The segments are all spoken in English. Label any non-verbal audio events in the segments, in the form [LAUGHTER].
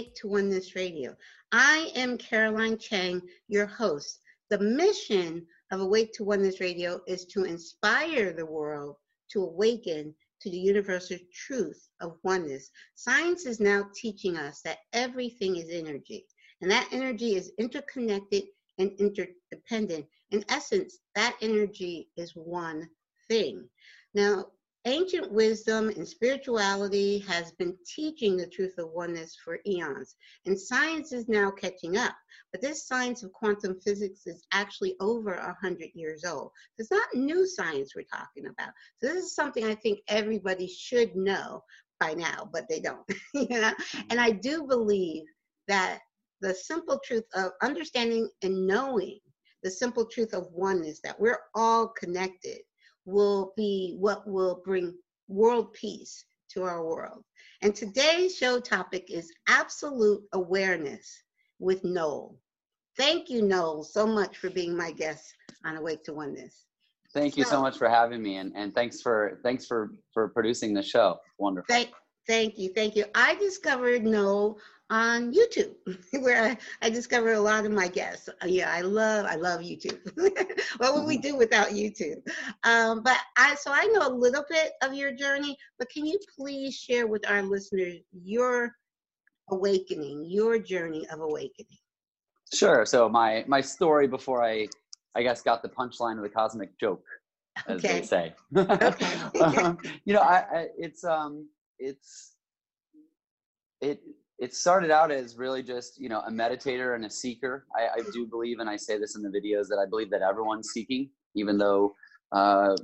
to Oneness Radio. I am Caroline Chang, your host. The mission of Awake to Oneness Radio is to inspire the world to awaken to the universal truth of oneness. Science is now teaching us that everything is energy, and that energy is interconnected and interdependent. In essence, that energy is one thing. Now, ancient wisdom and spirituality has been teaching the truth of oneness for eons, and science is now catching up. But this science of quantum physics is actually over a hundred years old. It's not new science we're talking about. So this is something I think everybody should know by now, but they don't. [LAUGHS] you know? And I do believe that the simple truth of understanding and knowing the simple truth of oneness that we're all connected will be what will bring world peace to our world. And today's show topic is absolute awareness with Noel. Thank you, Noel, so much for being my guest on Awake to Oneness. Thank you so, so much for having me, and, and thanks for thanks for for producing the show. Wonderful. Thank, thank you, thank you. I discovered Noel on YouTube, [LAUGHS] where I, I discover a lot of my guests. Uh, yeah, I love I love YouTube. [LAUGHS] what would we mm-hmm. do without YouTube? Um, but I so I know a little bit of your journey, but can you please share with our listeners your awakening, your journey of awakening? Sure. So my my story before I I guess got the punchline of the cosmic joke, as okay. they say. [LAUGHS] okay. um, you know, I, I it's um it's it it started out as really just you know a meditator and a seeker. I, I, do believe and i say this in the videos that i believe that everyone's seeking even though uh,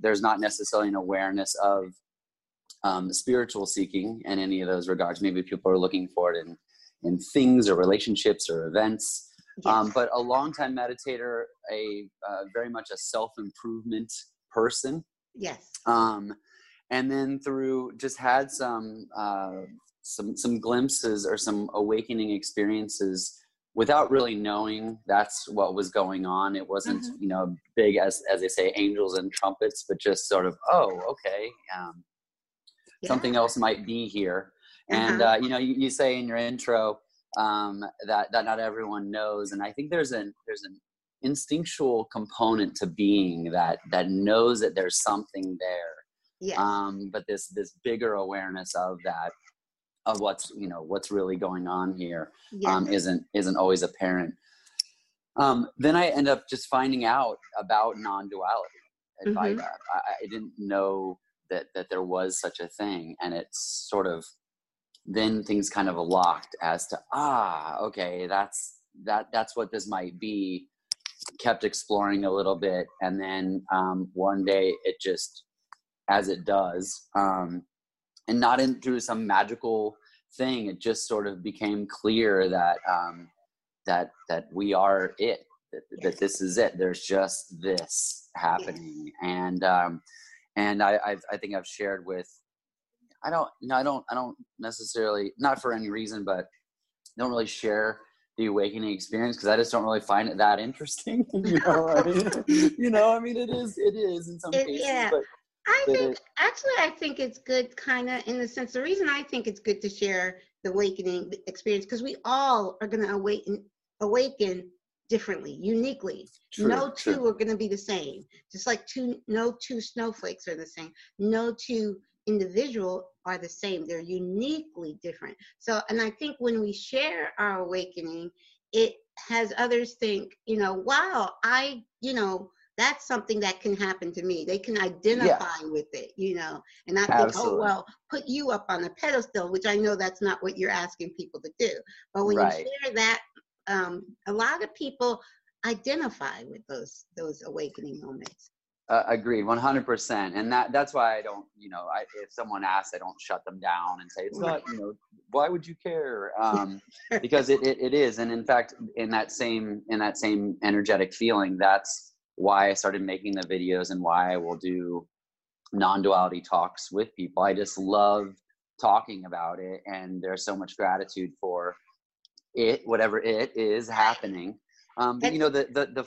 there's not necessarily an awareness of um, spiritual seeking in any of those regards. Maybe people are looking for it in in things or relationships or events. Yes. um, but a longtime meditator a uh, very much a self-improvement person yes. um, and then through just had some uh, some some glimpses or some awakening experiences without really knowing that's what was going on it wasn't mm-hmm. you know big as as they say angels and trumpets but just sort of oh okay um, yeah. something else might be here and uh, you know you, you, say in your intro um, that that not everyone knows and i think there's an there's an instinctual component to being that that knows that there's something there yes. um, but this this bigger awareness of that of what's you know what's really going on here um, isn't isn't always apparent. Um, then I end up just finding out about non-duality at mm-hmm. I, I didn't know that that there was such a thing, and it's sort of then things kind of locked as to ah okay that's that that's what this might be kept exploring a little bit and then um, one day it just as it does um, and not in through some magical thing. It just sort of became clear that um, that that we are it. That, that this is it. There's just this happening, and um, and I I've, I think I've shared with I don't you know I don't I don't necessarily not for any reason, but don't really share the awakening experience because I just don't really find it that interesting. [LAUGHS] you know, I mean, [LAUGHS] you know, I mean, it is, it is in some it, cases, yeah. but I think actually I think it's good kind of in the sense the reason I think it's good to share the awakening experience because we all are going to awaken awaken differently, uniquely. True, no two true. are going to be the same. Just like two no two snowflakes are the same. No two individual are the same. They're uniquely different. So and I think when we share our awakening, it has others think, you know, wow, I, you know, that's something that can happen to me. They can identify yeah. with it, you know, and not Absolutely. think, oh, well, put you up on a pedestal, which I know that's not what you're asking people to do. But when right. you share that, um, a lot of people identify with those those awakening moments. Uh, agreed, 100%. And that that's why I don't, you know, I, if someone asks, I don't shut them down and say, it's not, you know, why would you care? Um, [LAUGHS] because it, it, it is. And in fact, in that same, in that same energetic feeling, that's, why I started making the videos and why I will do non-duality talks with people. I just love talking about it and there's so much gratitude for it, whatever it is happening. Um, but you know, the, the, the,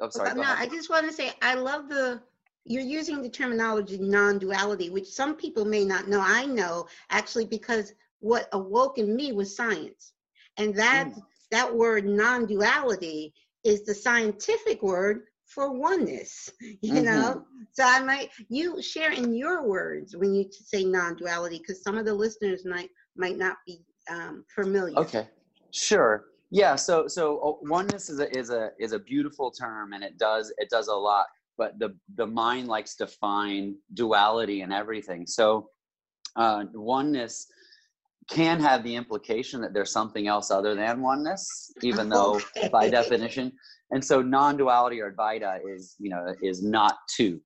oh, sorry. No, I just want to say, I love the, you're using the terminology non-duality, which some people may not know. I know actually because what awoke in me was science. And that mm. that word non-duality is the scientific word for oneness, you mm-hmm. know? So I might you share in your words when you say non-duality, because some of the listeners might might not be um, familiar. Okay, sure. Yeah. So so uh, oneness is a is a is a beautiful term, and it does it does a lot. But the the mind likes to find duality in everything. So uh, oneness can have the implication that there's something else other than oneness, even though [LAUGHS] okay. by definition. And so non-duality or Advaita is, you know, is not two.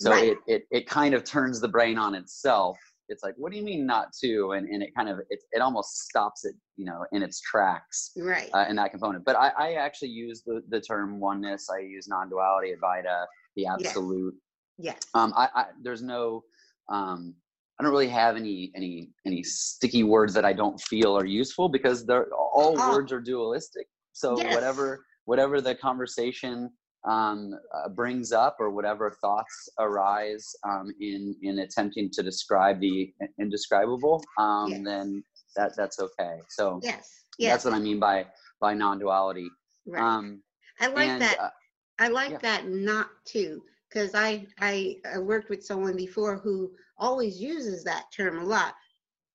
So right. it, it it kind of turns the brain on itself. It's like, what do you mean not two? And and it kind of it, it almost stops it, you know, in its tracks. Right. Uh, in that component. But I, I actually use the, the term oneness. I use non-duality, Advaita, the absolute. Yes. yes. Um I, I there's no um I don't really have any any any sticky words that I don't feel are useful because they're all oh. words are dualistic. So yes. whatever whatever the conversation um, uh, brings up or whatever thoughts arise um, in in attempting to describe the indescribable, um, yes. then that that's okay. So yes. yes, that's what I mean by by non-duality. Right. Um, I like and, that. Uh, I like yeah. that not two because I, I I worked with someone before who always uses that term a lot.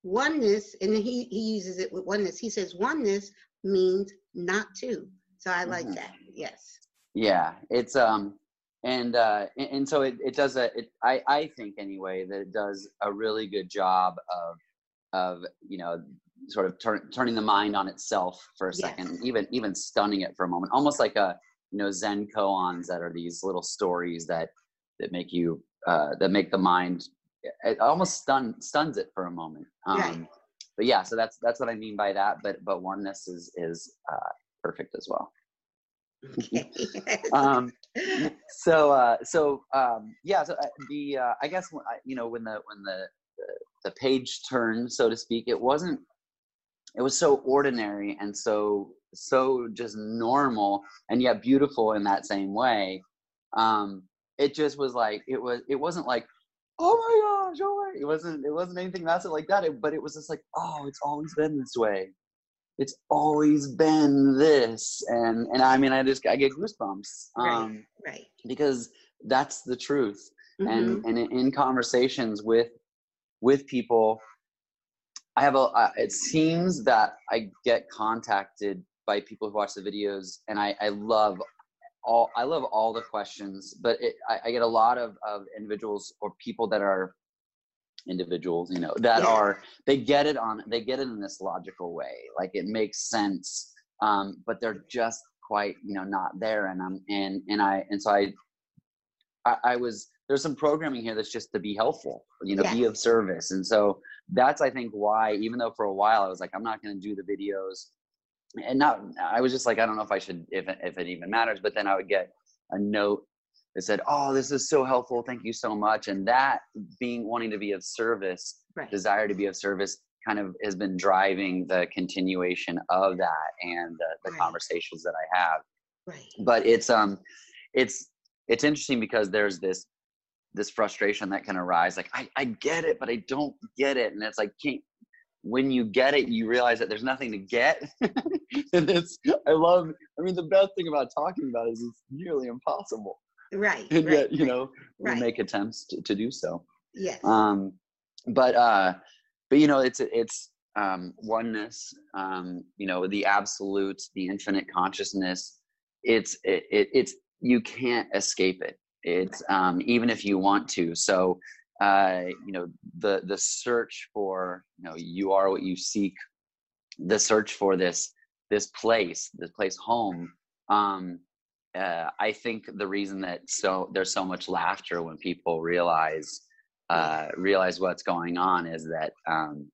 Oneness, and he, he uses it with oneness. He says oneness means not two. So I like mm-hmm. that. Yes. Yeah, it's um, and uh, and, so it, it does a. It, I I think anyway that it does a really good job of of you know sort of turn, turning the mind on itself for a yes. second, even even stunning it for a moment, almost like a you know Zen koans that are these little stories that that make you uh, that make the mind it almost stun stuns it for a moment. Um, right. But yeah, so that's that's what I mean by that. But but oneness is is uh, perfect as well. Okay. [LAUGHS] [LAUGHS] um, so uh, so um, yeah, so uh, the uh, I guess you know when the when the, the the page turned, so to speak, it wasn't. It was so ordinary and so so just normal and yet beautiful in that same way. Um, it just was like it was. It wasn't like oh my gosh, oh my. It wasn't it wasn't anything massive like that. It, but it was just like, oh, it's always been this way. It's always been this, and and I mean, I just I get goosebumps, um, right, right, because that's the truth. Mm-hmm. And and in conversations with with people, I have a. Uh, it seems that I get contacted by people who watch the videos, and I I love all I love all the questions, but it, I, I, get a lot of, of individuals or people that are individuals, you know, that yeah. are they get it on they get it in this logical way, like it makes sense, um, but they're just quite you know not there, and I'm and and I and so I I, I was there's some programming here that's just to be helpful, you know, be of service, and so that's I think why even though for a while I was like I'm not going to do the videos and not i was just like i don't know if i should if, if it even matters but then i would get a note that said oh this is so helpful thank you so much and that being wanting to be of service right. desire to be of service kind of has been driving the continuation of that and the, the right. conversations that i have right but it's um it's it's interesting because there's this this frustration that can arise like I, I get it but i don't get it and it's like can't when you get it, you realize that there's nothing to get. [LAUGHS] and it's, I love, I mean, the best thing about talking about it is it's nearly impossible. Right. [LAUGHS] And right, yet, you right, know, we right. make attempts to, to do so. Yes. Um, but, uh, but you know, it's, it's, um, oneness, um, you know, the absolute, the infinite consciousness, it's, it, it it's, you can't escape it. It's, um, even if you want to. So, uh, you know the the search for you know you are what you seek the search for this this place this place home um uh, i think the reason that so there's so much laughter when people realize uh realize what's going on is that um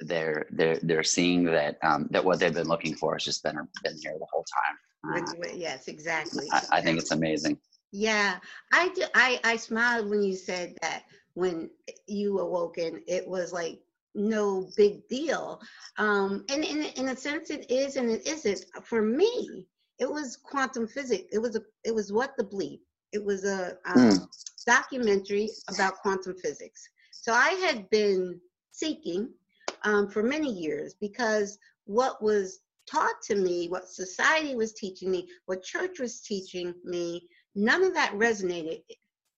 they're they're they're seeing that um that what they've been looking for has just been been here the whole time uh, yes exactly I, I think it's amazing yeah i do i i smiled when you said that when you awoke and it was like no big deal. Um, and in, in a sense, it is and it isn't. For me, it was quantum physics. It was a, it was what the bleep. It was a um, mm. documentary about quantum physics. So I had been seeking um, for many years because what was taught to me, what society was teaching me, what church was teaching me, none of that resonated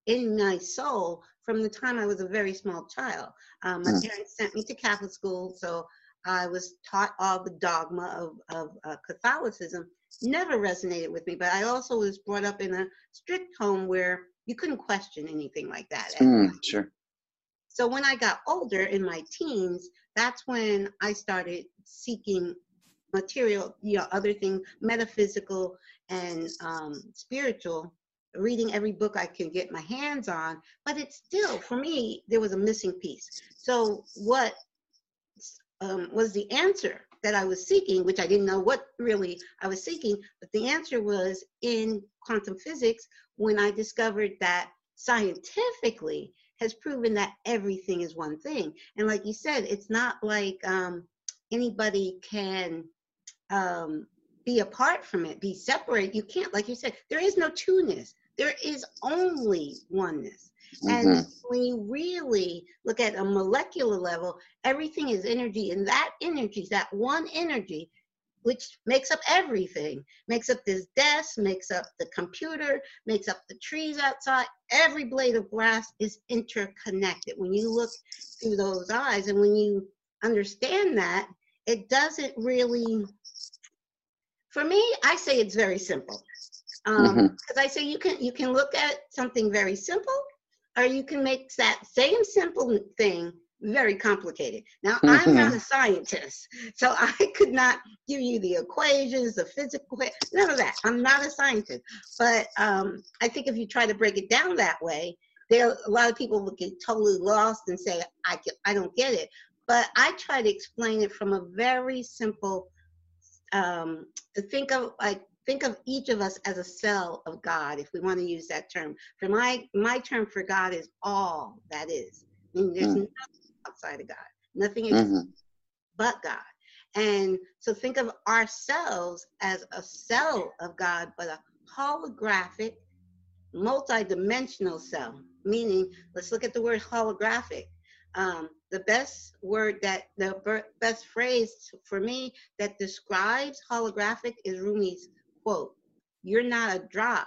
in my soul from the time I was a very small child. Um, my mm. parents sent me to Catholic school, so I was taught all the dogma of, of uh, Catholicism. Never resonated with me, but I also was brought up in a strict home where you couldn't question anything like that. Mm, sure. So when I got older in my teens, that's when I started seeking material, you know, other things, metaphysical and um, spiritual, reading every book I can get my hands on. But it's still, for me, there was a missing piece. So what um, was the answer that I was seeking, which I didn't know what really I was seeking, but the answer was in quantum physics when I discovered that scientifically has proven that everything is one thing. And like you said, it's not like um, anybody can um, be apart from it, be separate. You can't, like you said, there is no two-ness. There is only oneness. Mm-hmm. And when you really look at a molecular level, everything is energy, and that energy, that one energy, which makes up everything, makes up this desk, makes up the computer, makes up the trees outside. Every blade of grass is interconnected. When you look through those eyes, and when you understand that, it doesn't really. For me, I say it's very simple because um, mm-hmm. I say you can you can look at something very simple or you can make that same simple thing very complicated. Now, I'm not a scientist, so [LAUGHS] I could not give you the equations, the physical, none of that. I'm not a scientist. But um, I think if you try to break it down that way, there a lot of people will get totally lost and say, I, can, I don't get it. But I try to explain it from a very simple, um, to think of like think of each of us as a cell of God, if we want to use that term. For my my term for God is all that is. I mean, there's mm. nothing outside of God. Nothing mm-hmm. but God. And so think of ourselves as a cell of God, but a holographic, multi-dimensional cell. Meaning, let's look at the word holographic. Um, the best word that the best phrase for me that describes holographic is Rumi's quote, you're not a drop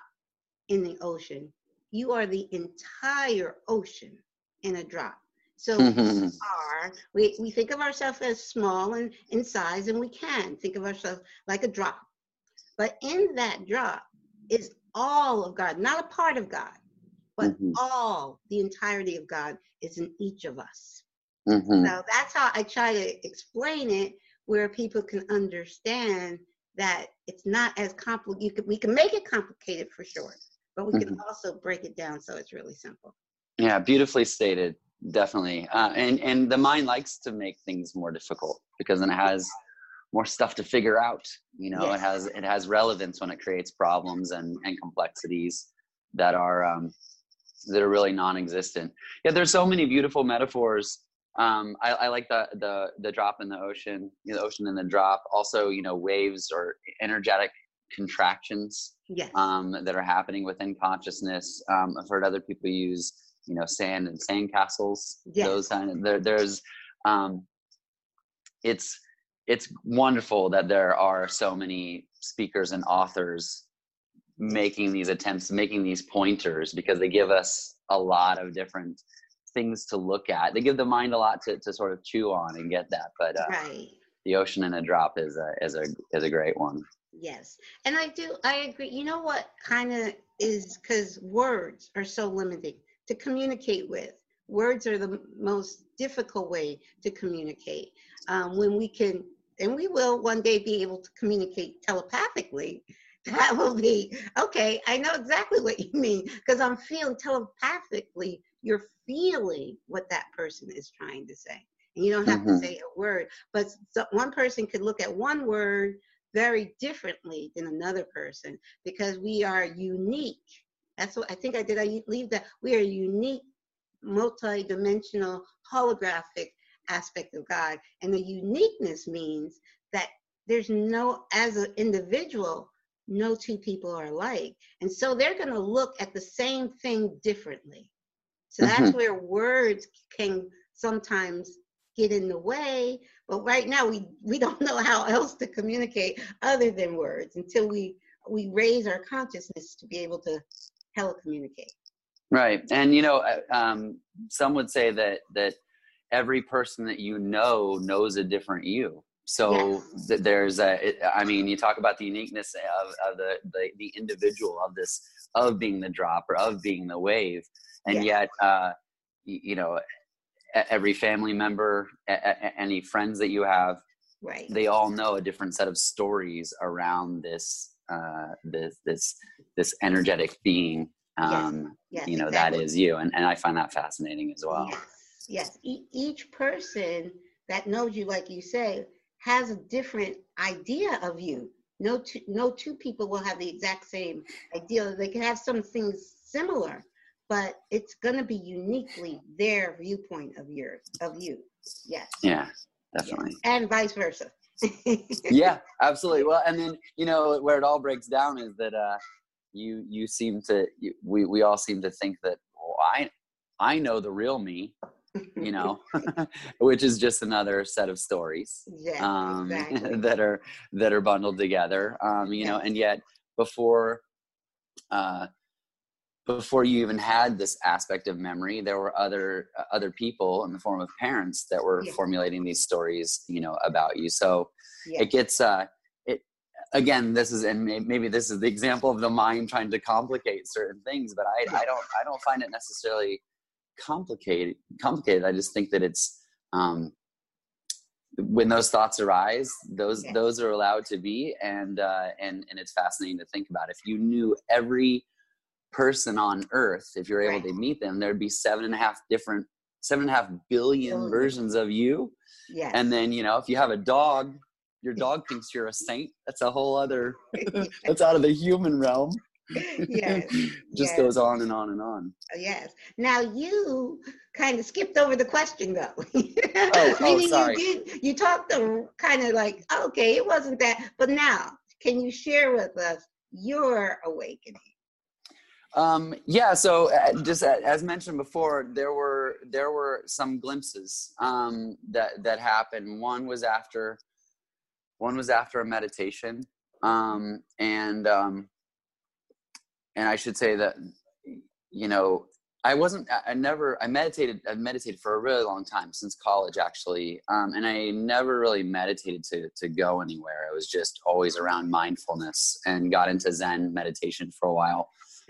in the ocean. You are the entire ocean in a drop. So we are, we, we think of ourselves as small and in size, and we can think of ourselves like a drop. But in that drop is all of God, not a part of God, but mm-hmm. all, the entirety of God is in each of us. Mm-hmm. So that's how I try to explain it where people can understand that it's not as complicated. We can make it complicated for sure, but we mm-hmm. can also break it down so it's really simple. Yeah, beautifully stated. Definitely. Uh, and and the mind likes to make things more difficult because then it has more stuff to figure out. You know, yes. it has it has relevance when it creates problems and and complexities that are um, that are really non-existent. Yeah, there's so many beautiful metaphors um, I, I, like the the the drop in the ocean, you know, the ocean in the drop. Also, you know, waves or energetic contractions yes. um, that are happening within consciousness. Um, I've heard other people use, you know, sand and sand castles. Yes. Those kind of there, there's, um, it's it's wonderful that there are so many speakers and authors making these attempts, making these pointers because they give us a lot of different things to look at. They give the mind a lot to, to sort of chew on and get that. But uh, right. the ocean in a drop is a is a is a great one. Yes, and I do I agree. You know what kind of is because words are so limiting to communicate with. Words are the most difficult way to communicate. Um, when we can, and we will one day be able to communicate telepathically that will be okay. I know exactly what you mean because I'm feeling telepathically you're feeling what that person is trying to say. And you don't have mm-hmm. to say a word, but so one person could look at one word very differently than another person because we are unique. That's what I think I did. I leave that we are unique, multi-dimensional, holographic aspect of God. And the uniqueness means that there's no, as an individual, no two people are alike. And so they're going to look at the same thing differently. So that's mm-hmm. where words can sometimes get in the way. But right now, we we don't know how else to communicate other than words until we we raise our consciousness to be able to telecommunicate. Right, and you know, uh, um, some would say that that every person that you know knows a different you. So yes. th- there's a, it, I mean, you talk about the uniqueness of, of the, the, the individual of this, of being the drop or of being the wave. And yes. yet, uh, you, you know, every family member, any friends that you have, right. they all know a different set of stories around this, uh, this, this, this energetic being. Um, yes. you know, exactly. that is you. And, and I find that fascinating as well. Yes. Yes. E- each person that knows you, like you say, has a different idea of you. No two, no two people will have the exact same idea. They can have some things similar, but it's going to be uniquely their viewpoint of yours, of you. Yes. Yeah, definitely. Yes. And vice versa. [LAUGHS] yeah, absolutely. Well, and then you know where it all breaks down is that uh, you you seem to you, we we all seem to think that well, I I know the real me, you [LAUGHS] know, [LAUGHS] which is just another set of stories yeah, um, [LAUGHS] exactly. that are that are bundled together. Um, you know, and yet before uh, before you even had this aspect of memory, there were other uh, other people in the form of parents that were yeah. formulating these stories, you know, about you. So it gets uh, it again. This is and maybe this is the example of the mind trying to complicate certain things, but I, I don't I don't find it necessarily complicated complicated. I just think that it's um, when those thoughts arise those those are allowed to be and uh, and and it's fascinating to think about. If you knew every person on earth if you're able right. to meet them there'd be seven and a half different seven and a half billion, billion. versions of you. Yeah and then you know if you have a dog your dog thinks you're a saint. That's a whole other [LAUGHS] [LAUGHS] that's out of the human realm [LAUGHS] yes. [LAUGHS] Just yes. goes on and on and on. Yes. Now you kind of skipped over the question though. [LAUGHS] oh, oh, sorry. You, did, you talked them kind of like, okay, it wasn't that. But now, can you share with us your awakening? Um, yeah, so uh, just uh, as mentioned before, there were there were some glimpses um, that that happened. One was after one was after a meditation, um, and um, and I should say that you know I wasn't I never I meditated I've meditated for a really long time since college actually um, and I never really meditated to to go anywhere. I was just always around mindfulness and got into Zen meditation for a while.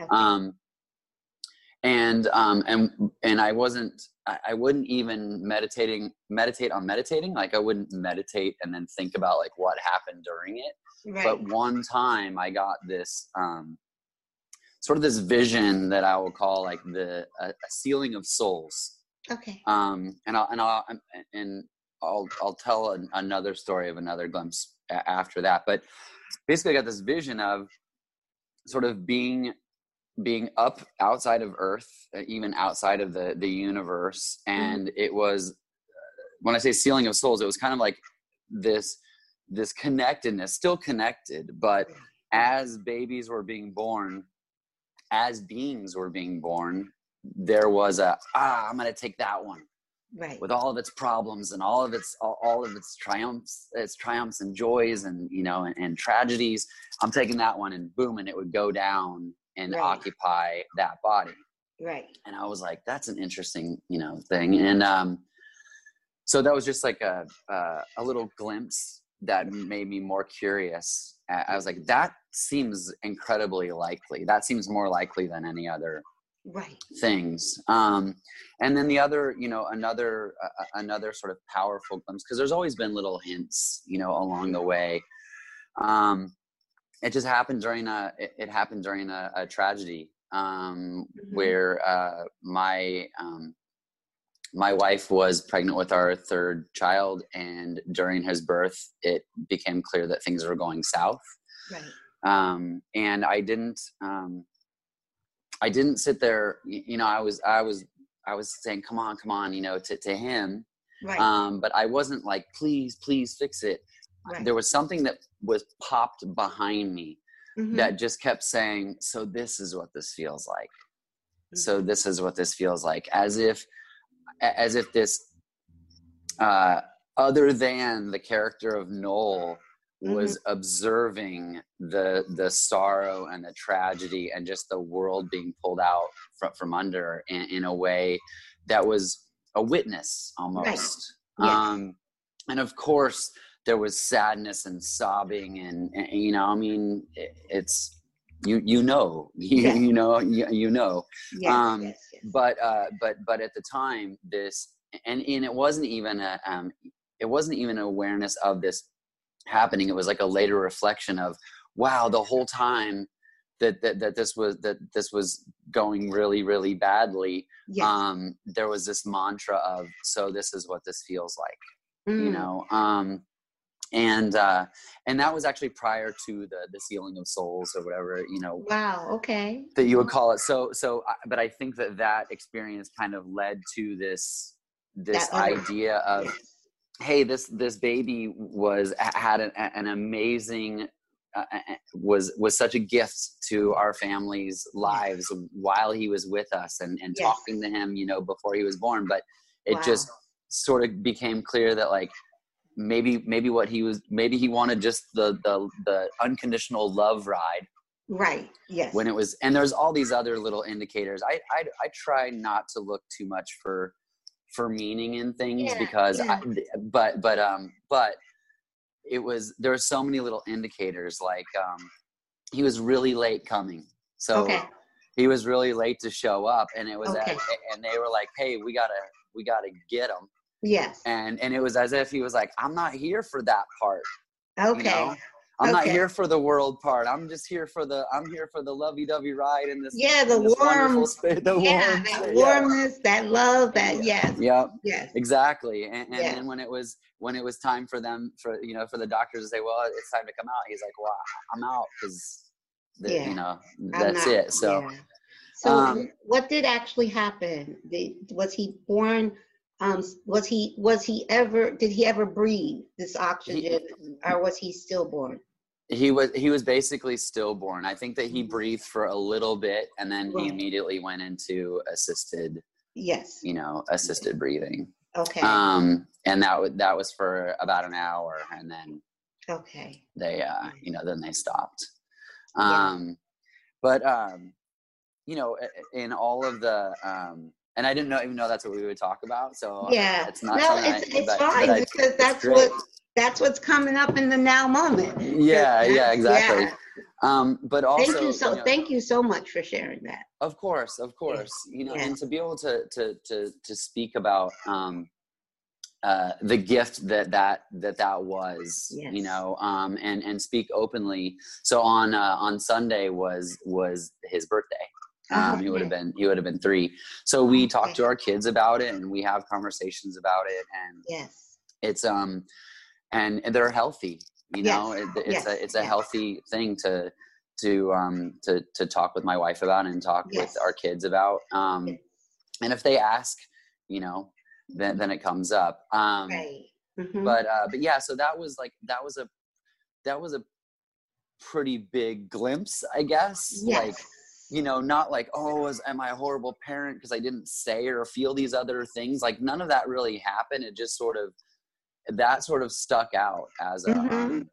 Um, and um, and and I wasn't I, I wouldn't even meditating meditate on meditating. Like I wouldn't meditate and then think about like what happened during it. Right. but one time I got this um, sort of this vision that I will call like the a, a sealing of souls. Okay. Um, and I'll and I'll and I'll I'll tell an, another story of another glimpse after that. But basically, I got this vision of sort of being being up outside of Earth, even outside of the the universe, mm-hmm. and mm-hmm. it was when I say sealing of souls, it was kind of like this this connectedness, still connected, but as babies were being born as beings were being born, there was a ah, I'm gonna take that one, right? With all of its problems and all of its all, all of its triumphs, its triumphs and joys and you know and, and, tragedies. I'm taking that one, and boom, and it would go down and right. occupy that body, right? And I was like, that's an interesting you know thing, and um, so that was just like a a, a little glimpse that made me more curious. I was like, that seems incredibly likely. That seems more likely than any other right things. Um, and then the other, you know, another uh, another sort of powerful glimpse because there's always been little hints, you know, along the way. Um, it just happened during a it, it happened during a, a tragedy um, mm-hmm. where uh, my um, my wife was pregnant with our third child, and during his birth, it became clear that things were going south. Right. Um, and I didn't, um, I didn't sit there. You know, I was, I was, I was saying, "Come on, come on," you know, to to him. Right. Um, but I wasn't like, "Please, please fix it." Right. There was something that was popped behind me mm-hmm. that just kept saying, "So this is what this feels like." Mm-hmm. So this is what this feels like, as if as if this uh, other than the character of Noel mm-hmm. was observing the the sorrow and the tragedy and just the world being pulled out from, from under in, in a way that was a witness almost. Right. Yes. Um, and of course, there was sadness and sobbing, and, and you know, I mean, it, it's you you know [LAUGHS] you, yes. you know you, you know yes, um yes, but uh but but at the time this and and it wasn't even a um it wasn't even an awareness of this happening it was like a later reflection of wow the whole time that that, that this was that this was going really really badly yes. um there was this mantra of so this is what this feels like mm. you know um and uh and that was actually prior to the the sealing of souls or whatever you know wow okay. that you would call it. So so but i think that that experience kind of led to this this that idea of hey this this baby was had an, an amazing uh, was was such a gift to our family's lives while he was with us and and yes. talking to him you know before he was born. But it wow. just sort of became clear that like maybe maybe what he was maybe he wanted just the the the unconditional love ride right yes when it was and there's all these other little indicators i i, I try not to look too much for for meaning in things yeah, because yeah. I, but but um but it was there were so many little indicators like um he was really late coming so okay. he was really late to show up and it was okay. at, and they were like hey we gotta we gotta get him yes and and it was as if he was like i'm not here for that part okay you know? I'm okay. not here for the world part. I'm just here for the I'm here for the lovey-dovey ride in this yeah the this warm space, the yeah warm, that warmness yeah. that love that yes yep yes exactly and, and then when it was when it was time for them for you know for the doctors to say well it's time to come out he's like well I'm out because yeah. you know that's it so yeah. so um, what did actually happen did, was he born um, was he was he ever did he ever breathe this oxygen he, or was he stillborn he was he was basically stillborn. I think that he mm-hmm. breathed for a little bit and then right. he immediately went into assisted yes you know assisted breathing okay um and that was that was for about an hour and then okay they uh you know then they stopped um yeah. but um you know in all of the um and I didn't know even know that's what we would talk about. So yeah, it's not. No, it's, I, it's but, fine but because that's what that's what's coming up in the now moment. Yeah, yeah, exactly. Yeah. Um, but also, thank you so you know, thank you so much for sharing that. Of course, of course. You know, and to be able to to to to speak about um, uh, the gift that that that that was, yes. you know, um, and and speak openly. So on uh, on Sunday was was his birthday. Um, he would have been he would have been three. So we talk to our kids about it, and we have conversations about it, and yes, it's um and, they're healthy. You know, it, it's yes. a it's a yes. healthy thing to to um to to talk with my wife about and talk with our kids about. Um, and if they ask, you know, then then it comes up. Um, right. Mm-hmm. But uh, but yeah, so that was like that was a that was a pretty big glimpse, I guess. Yes. Like you know, not like, oh, was, am I a horrible parent because I didn't say or feel these other things? Like none of that really happened. It just sort of that sort of stuck out as a mm-hmm. um,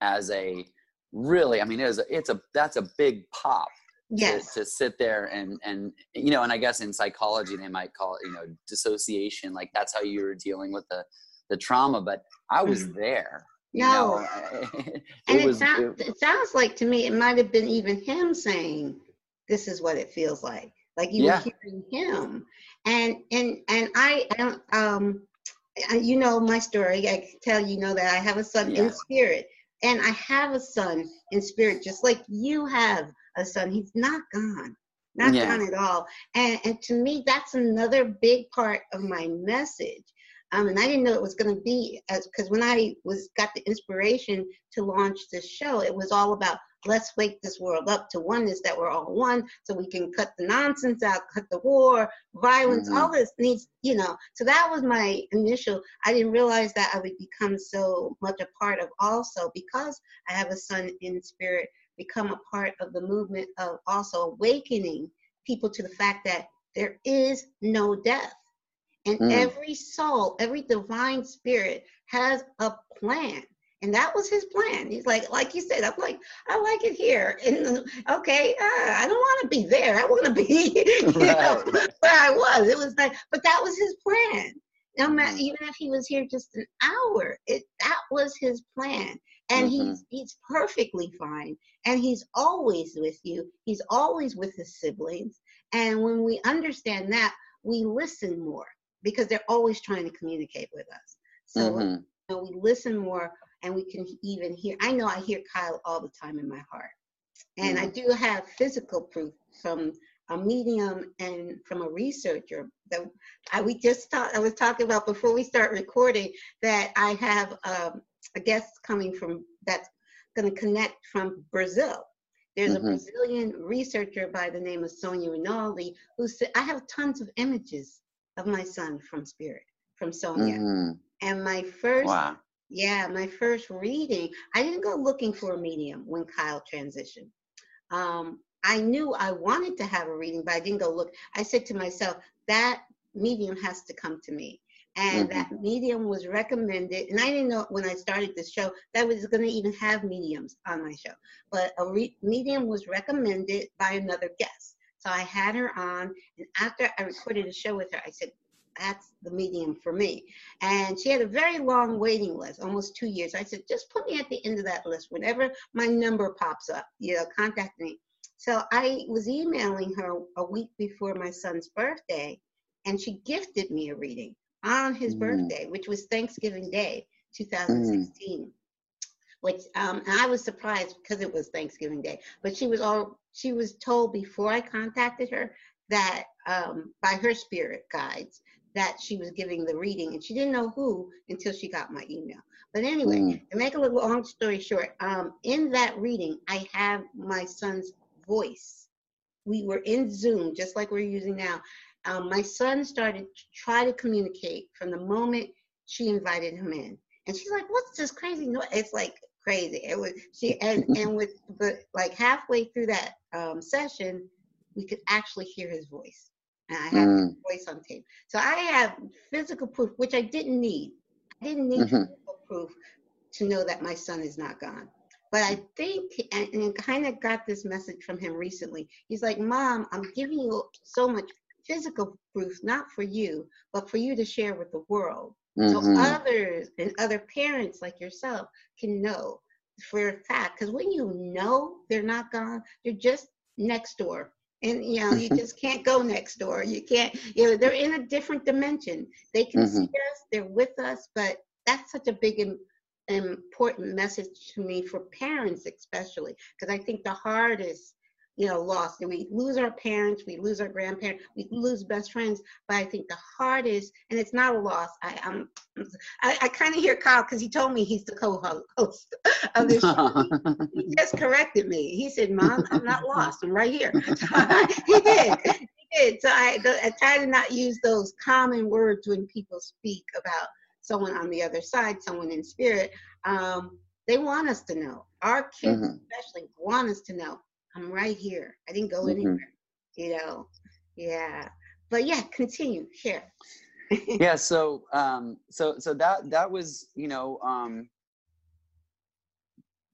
as a really i mean it is a, it's a that's a big pop yes. to, to sit there and and you know and i guess in psychology they might call it you know dissociation like that's how you were dealing with the the trauma but i was mm-hmm. there no [LAUGHS] it and it, was, sound, it, it sounds like to me it might have been even him saying this is what it feels like like you yeah. were hearing him and and and i, don't um you know my story. I tell you know that I have a son yeah. in spirit, and I have a son in spirit, just like you have a son. He's not gone, not yeah. gone at all. And, and to me, that's another big part of my message. Um, and I didn't know it was going to be as because when I was got the inspiration to launch this show, it was all about let's wake this world up to oneness that we're all one so we can cut the nonsense out cut the war violence mm-hmm. all this needs you know so that was my initial i didn't realize that i would become so much a part of also because i have a son in spirit become a part of the movement of also awakening people to the fact that there is no death And mm. every soul, every divine spirit has a plan. And that was his plan. He's like, like you said, I'm like, I like it here. [LAUGHS] And okay, uh, I don't want to be there. I want to be [LAUGHS] [LAUGHS] right. know, where I was. It was like, but that was his plan. No matter, mm. even if he was here just an hour, it that was his plan. And mm-hmm. he's he's perfectly fine. And he's always with you. He's always with his siblings. And when we understand that, we listen more because they're always trying to communicate with us. So mm-hmm. you know, we listen more and we can even hear. I know I hear Kyle all the time in my heart. And mm-hmm. I do have physical proof from a medium and from a researcher that I, we just talked, I was talking about before we start recording that I have um, a guest coming from that's going to connect from Brazil. There's mm-hmm. a Brazilian researcher by the name of Sonia Rinaldi who said, I have tons of images of my son from spirit, from Sonia. Mm-hmm. And my first, wow. yeah, my first reading, I didn't go looking for a medium when Kyle transitioned. Um, I knew I wanted to have a reading, but I didn't go look. I said to myself, that medium has to come to me. And mm-hmm. that medium was recommended. And I didn't know when I started this show that was going to even have mediums on my show. But a re- medium was recommended by another guest. So I had her on. And after I recorded a show with her, I said, that's the medium for me. And she had a very long waiting list, almost two years. I said, just put me at the end of that list. Whenever my number pops up, you know, contact me. So I was emailing her a week before my son's birthday, and she gifted me a reading on his mm. birthday, which was Thanksgiving Day, 2016. Mm. Which um, I was surprised because it was Thanksgiving Day. But she was all she was told before I contacted her that um, by her spirit guides that she was giving the reading, and she didn't know who until she got my email. But anyway, mm. to make a long story short, um, in that reading, I have my son's voice. We were in Zoom, just like we're using now. Um, my son started to try to communicate from the moment she invited him in. And she's like, what's this crazy noise? It's like crazy. It was she and and with but like halfway through that um, session, we could actually hear his voice. And I have mm. his voice on tape. So I have physical proof, which I didn't need. I didn't need mm-hmm. physical proof to know that my son is not gone. But I think, and, and kind of got this message from him recently. He's like, Mom, I'm giving you so much physical proof, not for you, but for you to share with the world. Mm-hmm. So others and other parents like yourself can know for a fact. Because when you know they're not gone, they're just next door. And you know, you [LAUGHS] just can't go next door. You can't, you know, they're in a different dimension. They can mm-hmm. see us, they're with us, but that's such a big and important message to me for parents especially because i think the hardest you know loss and we lose our parents we lose our grandparents we lose best friends but i think the hardest and it's not a loss i i'm i, I kind of hear kyle because he told me he's the co-host of this show he [LAUGHS] just corrected me he said mom i'm not [LAUGHS] lost i'm right here [LAUGHS] he did he did so I, I try to not use those common words when people speak about someone on the other side, someone in spirit, um, they want us to know. Our kids, mm-hmm. especially, want us to know. I'm right here. I didn't go mm-hmm. anywhere. You know, yeah. But yeah, continue. Share. [LAUGHS] yeah. So, um, so, so that that was, you know, um,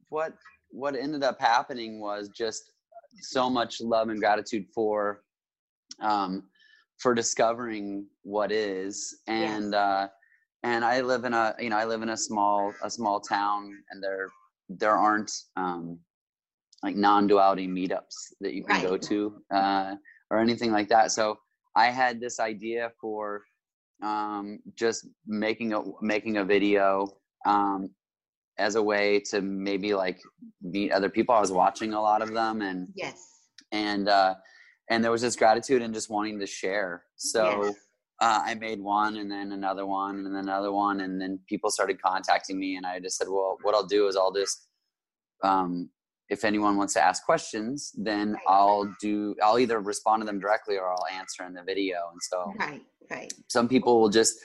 what what ended up happening was just so much love and gratitude for um, for discovering what is and uh, and I live in a you know I live in a small a small town, and there there aren't um, like non-duality meetups that you can right. go to uh, or anything like that. So I had this idea for um, just making a making a video um, as a way to maybe like meet other people. I was watching a lot of them, and yes, and uh, and there was this gratitude and just wanting to share. So. Yes uh, I made one and then another one and then another one. And then people started contacting me. And I just said, well, what I'll do is I'll just, um, if anyone wants to ask questions, then I'll do, I'll either respond to them directly or I'll answer in the video. And so right, right. some people will just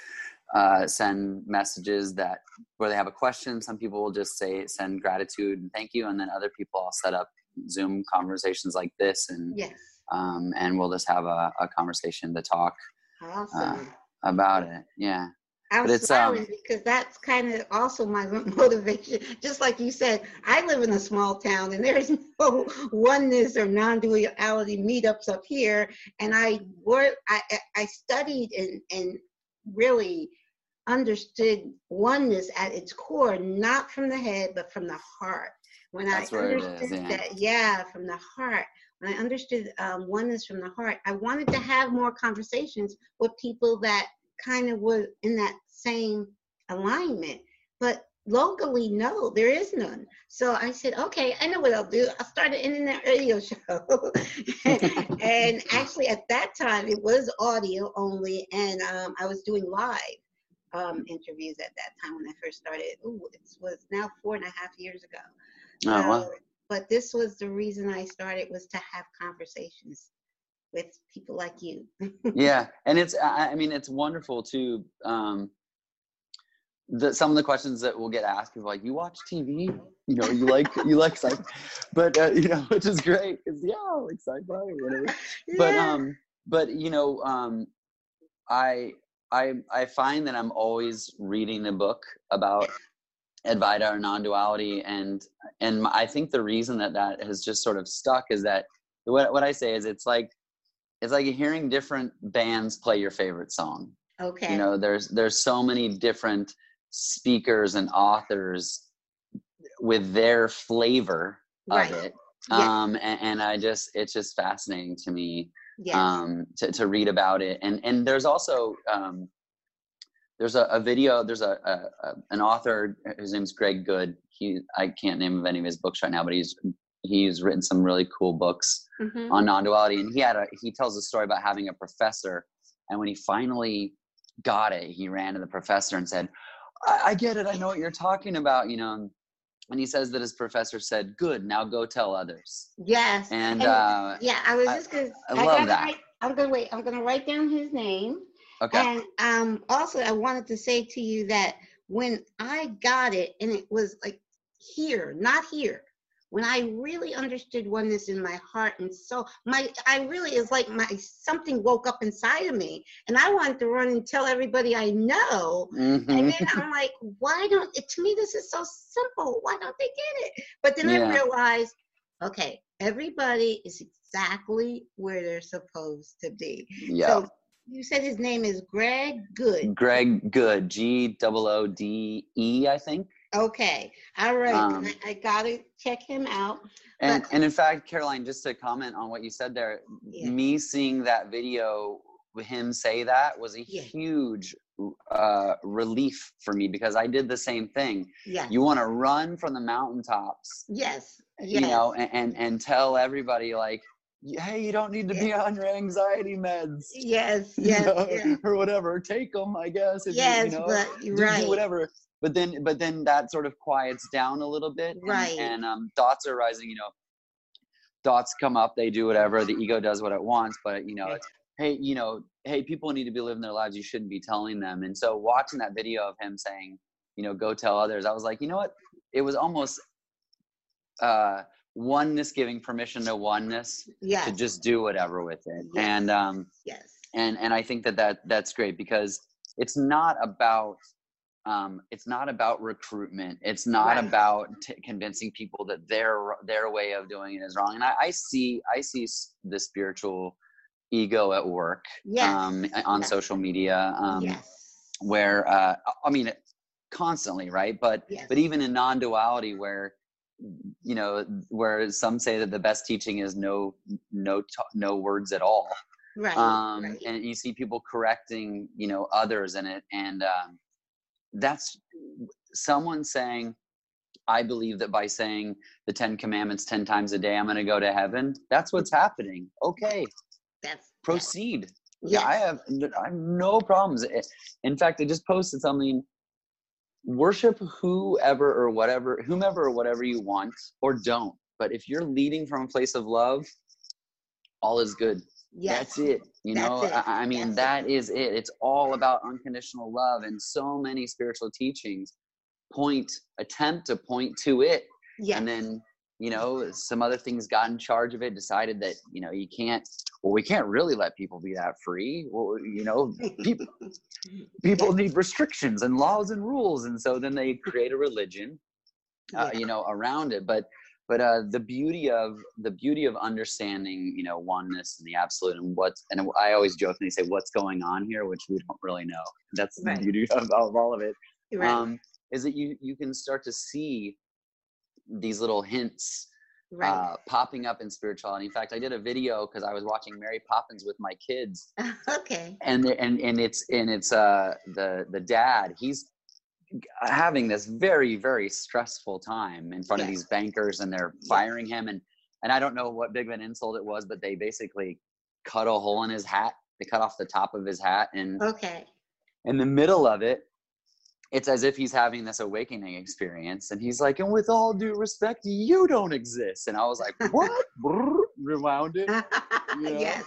uh, send messages that where they have a question. Some people will just say, send gratitude and thank you. And then other people I'll set up Zoom conversations like this and, yes. um, and we'll just have a, a conversation to talk Awesome. about it. Yeah. I'm um, smiling um, because that's kind of also my [LAUGHS] motivation. Just like you said, I live in a small town and there's [LAUGHS] no oneness or non-duality meetups up here. And I work, I, I studied and, and really understood oneness at its core, not from the head, but from the heart. When that's I understood yeah. that, yeah, from the heart. When I understood um, oneness from the heart, I wanted to have more conversations with people that kind of was in that same alignment. But locally, no, there is none. So I said, okay, I know what I'll do. I'll start an internet radio [LAUGHS] show. and [LAUGHS] actually, at that time, it was audio only, and um, I was doing live um, interviews at that time when I first started. Ooh, it was now four and a half years ago. Oh, wow. But this was the reason I started was to have conversations with people like you. [LAUGHS] yeah, and it's I mean it's wonderful too. Um, the, some of the questions that will get asked is like, "You watch TV? You know, you like you like sci but uh, you know, [LAUGHS] which is great. Is yeah, I like sci-fi or whatever. [LAUGHS] Yeah. But um, but you know, um, I I I find that I'm always reading a book about Advaita or non-duality, and and I think the reason that that has just sort of stuck is that what what I say is it's like it's like hearing different bands play your favorite song. Okay. You know, there's there's so many different speakers and authors with their flavor right. of it. Um, and, and, I just it's just fascinating to me yes. um, to, to read about it. And and there's also um, there's a, a video there's a, a, a, an author his name's Greg Goode he i can't name of any of his books right now but he's he's written some really cool books mm-hmm. on non-duality and he had a he tells a story about having a professor and when he finally got it he ran to the professor and said i, I get it i know what you're talking about you know and he says that his professor said good now go tell others. Yes and, and uh, yeah i was just gonna i, I love that. write, i'm gonna wait i'm gonna write down his name. Okay. And um, also, I wanted to say to you that when I got it, and it was like here, not here, when I really understood oneness in my heart and soul, my I really is like my something woke up inside of me, and I wanted to run and tell everybody I know. Mm-hmm. And then I'm like, why don't? To me, this is so simple. Why don't they get it? But then yeah. I realized, okay, everybody is exactly where they're supposed to be. Yeah. So you said his name is Greg Goode. Greg Goode, G O O D E, I think. Okay, all right. Um, I, I gotta check him out. And but, and in fact, Caroline, just to comment on what you said there, yeah. me seeing that video with him say that was a yeah. huge uh, relief for me because I did the same thing. Yeah. You want to run from the mountaintops. Yes. yes. You know, and, and and tell everybody like hey, you don't need to be on your anxiety meds. Yes, yes, know, yes. [LAUGHS] or whatever. Take them, I guess. yes, you, you know, but right. Whatever. But then, but then that sort of quiets down a little bit. Right. And, um, thoughts are rising. You know, thoughts come up. They do whatever. The ego does what it wants. But you know, it's hey, you know, hey, people need to be living their lives. You shouldn't be telling them. And so, watching that video of him saying, you know, go tell others, I was like, you know what? It was almost. Uh, oneness giving permission to oneness yes. to just do whatever with it yes. and um yes and and i think that that that's great because it's not about um it's not about recruitment it's not right. about t- convincing people that their their way of doing it is wrong and i, I see i see the spiritual ego at work yes. um on yes. social media um yes. where uh i mean constantly right but but even in non-duality where you know where some say that the best teaching is no no no words at all right, um right. and you see people correcting you know others in it and um that's someone saying i believe that by saying the 10 commandments 10 times a day i'm going to go to heaven that's what's happening. Okay. That's proceed. Yeah, yeah i have i have no problems. In fact i just posted something. Worship whoever or whatever, whomever or whatever you want, or don't. But if you're leading from a place of love, all is good. Yes. That's it. You That's know, it. I, I, mean, That's that it. is it. It's all about unconditional love. And so many spiritual teachings point, attempt to point to it. Yes. And then you know some other things got in charge of it decided that you know you can't well we can't really let people be that free well you know [LAUGHS] people people need restrictions and laws and rules and so then they create a religion uh, yeah. you know around it but but uh, the beauty of the beauty of understanding you know oneness and the absolute and what's and i always jokingly say what's going on here which we don't really know that's right. the beauty [LAUGHS] of, of all of it right. um, is that you you can start to see these little hints right. uh, popping up in spirituality. In fact, I did a video because I was watching Mary Poppins with my kids. [LAUGHS] okay. And and and it's and it's uh the the dad. He's having this very very stressful time in front of these bankers, and they're firing him. And and I don't know what big of an insult it was, but they basically cut a hole in his hat. They cut off the top of his hat, and okay. In the middle of it, it's as if he's having this awakening experience and he's like and with all due respect you don't exist and i was like what [LAUGHS] rewound it you [LAUGHS] know? yes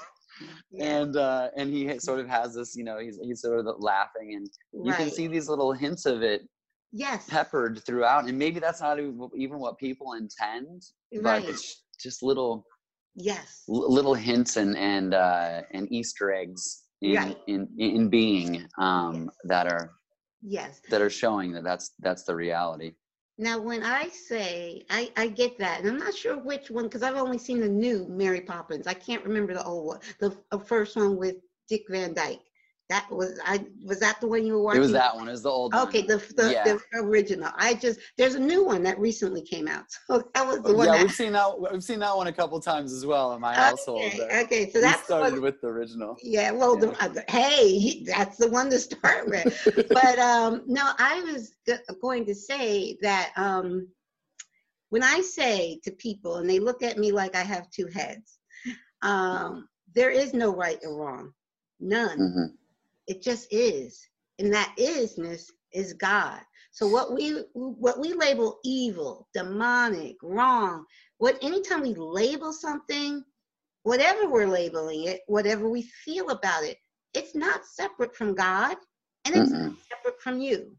and uh and he sort of has this you know he's he's sort of laughing and you right. can see these little hints of it yes peppered throughout and maybe that's not even what people intend right. but it's just little yes little hints and and uh and easter eggs in right. in in being um yes. that are yes that are showing that that's that's the reality now when i say i i get that and i'm not sure which one because i've only seen the new mary poppins. I can't remember the old one the, the first one with dick van dyke that was I was that the one you were watching? It was that one. It was the old okay, one. the the, yeah. the, original. I just there's a new one that recently came out. [LAUGHS] So that was the one. Yeah, that, we've seen that. We've seen that one a couple times as well in my okay, household. Okay, so that's that started with the original. Yeah, well, yeah. The, uh, hey, that's the one to start with. [LAUGHS] but um, no, I was going to say that um, when I say to people and they look at me like I have two heads, um, there is no right or wrong, none. Mm-hmm it just is. And that isness is God. So what we what we label evil, demonic, wrong, what anytime we label something, whatever we're labeling it, whatever we feel about it, it's not separate from God and it's mm-hmm. not separate from you.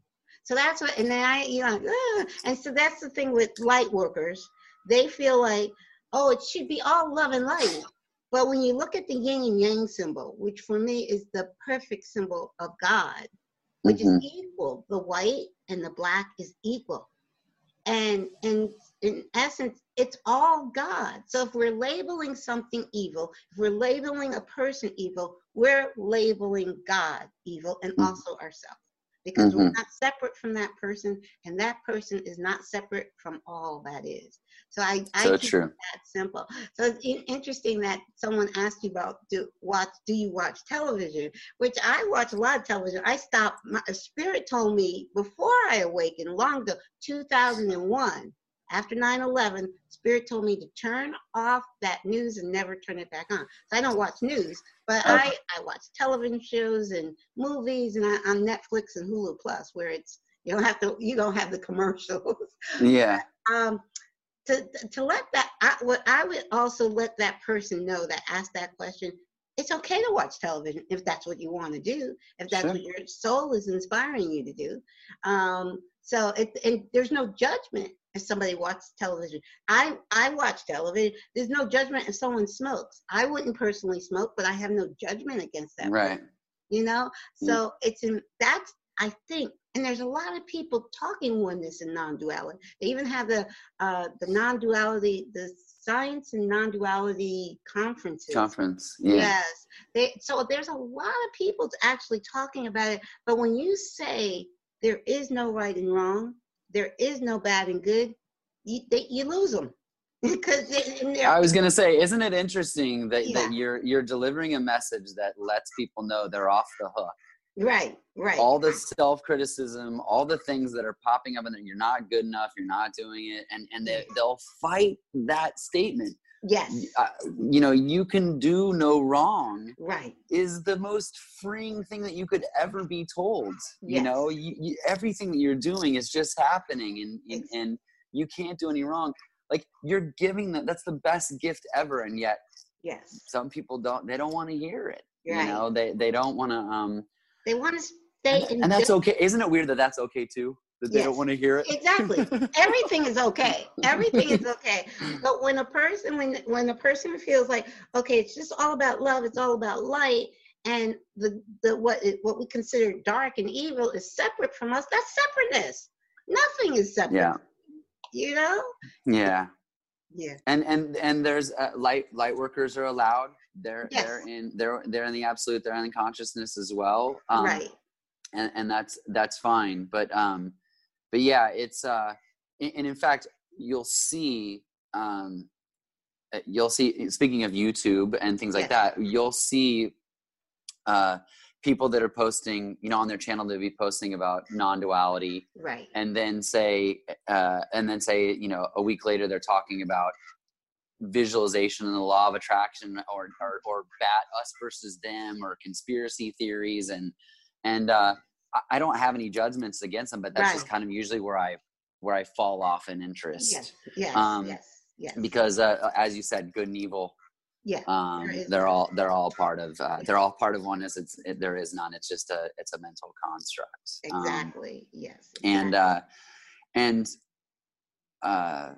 So that's what, and then I, you know, ah, and so that's the thing with light workers. They feel like, oh, it should be all love and light. But when you look at the yin and yang symbol, which for me is the perfect symbol of God, which mm-hmm. is equal, the white and the black is equal. And, and in essence, it's all God. So if we're labeling something evil, if we're labeling a person evil, we're labeling God evil and mm-hmm. also ourselves because mm-hmm. we're not separate from that person and that person is not separate from all that is. So i so I true. that simple. So it's interesting that someone asked you about do watch do you watch television? Which i watch a lot of television. I stopped my spirit told me before i awakened long ago 2001 after 9-11 spirit told me to turn off that news and never turn it back on so i don't watch news but okay. I, I watch television shows and movies and I, on netflix and hulu plus where it's you don't have to you don't have the commercials [LAUGHS] yeah um to to let that I, what i would also let that person know that asked that question it's okay to watch television if that's what you want to do if that's sure. what your soul is inspiring you to do um, so it, and there's no judgment if somebody watches television. I I watch television. There's no judgment if someone smokes. I wouldn't personally smoke, but I have no judgment against that. Right. Person, you know. Mm. So mm. it's in that's I think, and there's a lot of people talking oneness and non-duality. They even have the uh, the non-duality, the science and non-duality conferences. Conference. Yeah. Yes. They, so there's a lot of people actually talking about it. But when you say there is no right and wrong, there is no bad and good, you, they, you lose them. because [LAUGHS] I was gonna say, isn't it interesting that, yeah. that you're you're delivering a message that lets people know they're off the hook. Right, right. All the self criticism, all the things that are popping up, and that you're not good enough, you're not doing it, and and they, they'll fight that statement. Yes. Uh, you know, you can do no wrong. Right. Is the most freeing thing that you could ever be told. Yes. You know, you, you, everything that you're doing is just happening, and, and and you can't do any wrong. Like you're giving them. That's the best gift ever, and yet, yes, some people don't. They don't want to hear it. Right. You know, they they don't want to. um They want to stay. And, and that's okay. Isn't it weird that that's okay too? That they yes. don't want to hear it. Exactly. Everything is okay. Everything is okay. But when a person when when a person feels like, okay, it's just all about love, it's all about light, and the the what what we consider dark and evil is separate from us, that's separateness. Nothing is separate. Yeah. You know? Yeah. Yeah. And and and there's uh, light light workers are allowed. They're yes. they're in they're they're in the absolute. They're in the consciousness as well. Um, right. And and that's that's fine. But um, but yeah, it's uh, and in fact, you'll see um, uh, you'll see. Speaking of YouTube and things like yes. that, you'll see uh people that are posting, you know, on their channel to be posting about non-duality, right? And then say, uh, and then say, you know, a week later they're talking about visualization and the law of attraction, or or, or bat us versus them, or conspiracy theories, and and uh, I don't have any judgments against them, but that's right. just kind of usually where I where I fall off in interest. Yes, yes, um, yes, yes. Because uh, as you said, good and evil yeah um they're all they're all part of uh, they're all part of oneness it's it, there is none it's just a it's a mental construct exactly um, yes exactly. and uh and uh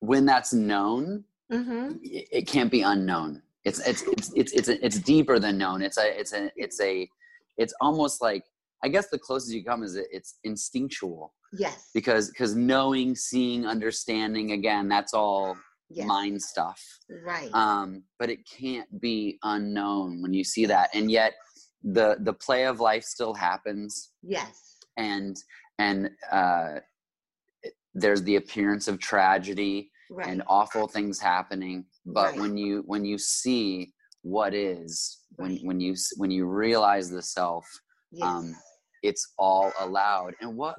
when that's known mm-hmm. it, it, can't be unknown it's it's it's it's it's, a, it's deeper than known it's a it's a it's a it's almost like i guess the closest you come is it's instinctual. Yes. Because because knowing seeing understanding again that's all yes. mind stuff. Right. Um but it can't be unknown when you see that. And yet the the play of life still happens. Yes. And and uh there's the appearance of tragedy right. and awful things happening. But right. when you when you see what is when when you when you realize the self yes. um it's all allowed and what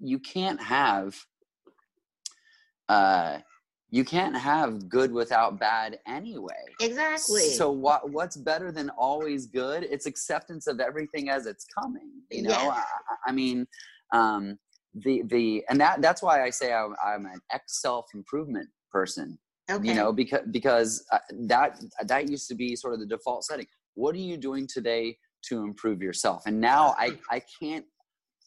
you can't have uh you can't have good without bad anyway. Exactly. So what what's better than always good? It's acceptance of everything as it's coming. You know, yes. I, I, mean, um, the the and that that's why I say I'm, I'm an ex self improvement person. Okay. You know, because because uh, that that used to be sort of the default setting. What are you doing today to improve yourself? And now I I can't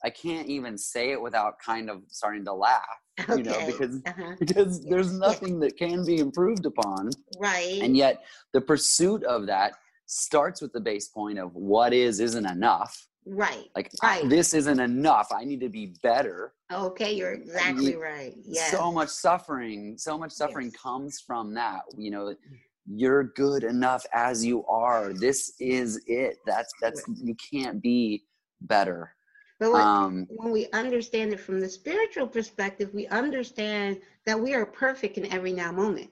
I can't even say it without kind of starting to laugh okay. you know because uh-huh. because there's nothing that can be improved upon right and yet the pursuit of that starts with the base point of what is isn't enough right like right. this isn't enough i need to be better okay you're exactly right yeah so much suffering so much suffering yes. comes from that you know you're good enough as you are this is it that's that's you can't be better but when, um, when we understand it from the spiritual perspective, we understand that we are perfect in every now moment.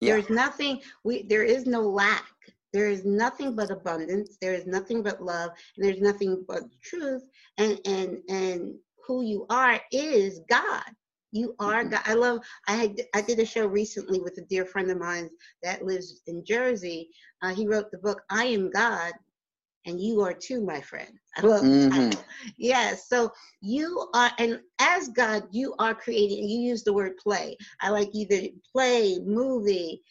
Yeah. There's nothing we there is no lack. There is nothing but abundance. There is nothing but love, and there's nothing but truth. And and and who you are is God. You are. God. I love. I had I did a show recently with a dear friend of mine that lives in Jersey. Uh, he wrote the book I Am God, and you are too, my friend. I love mm-hmm. [LAUGHS] Yes. So you are, and as God, you are creating, you use the word play. I like either play, movie,